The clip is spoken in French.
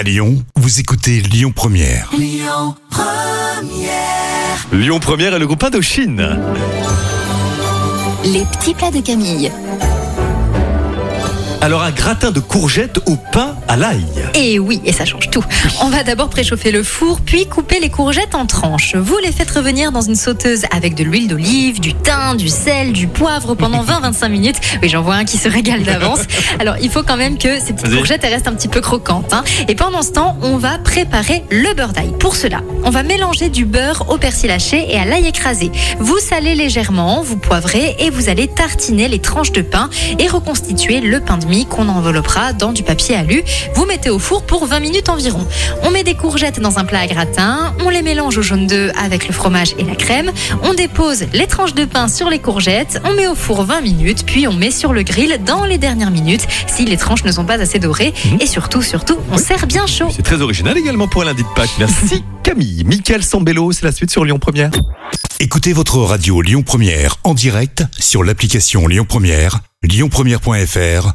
À Lyon, vous écoutez Lyon Première. Lyon Première et le groupe Indochine. Les petits plats de Camille. Alors un gratin de courgettes au pain à l'ail. Et oui, et ça change tout. On va d'abord préchauffer le four, puis couper les courgettes en tranches. Vous les faites revenir dans une sauteuse avec de l'huile d'olive, du thym, du sel, du poivre pendant 20-25 minutes. Oui, j'en vois un qui se régale d'avance. Alors, il faut quand même que ces petites courgettes elles restent un petit peu croquantes. hein. Et pendant ce temps, on va préparer le beurre d'ail. Pour cela, on va mélanger du beurre au persil haché et à l'ail écrasé. Vous salez légèrement, vous poivrez et vous allez tartiner les tranches de pain et reconstituer le pain de qu'on enveloppera dans du papier alu. Vous mettez au four pour 20 minutes environ. On met des courgettes dans un plat à gratin, on les mélange au jaune d'œuf avec le fromage et la crème, on dépose les tranches de pain sur les courgettes, on met au four 20 minutes, puis on met sur le grill dans les dernières minutes si les tranches ne sont pas assez dorées. Et surtout, surtout, on sert bien chaud. C'est très original également pour un lundi de Pâques. Merci Camille. Michael Sambello, c'est la suite sur Lyon Première. Écoutez votre radio Lyon Première en direct sur l'application Lyon Première, lyonpremière.fr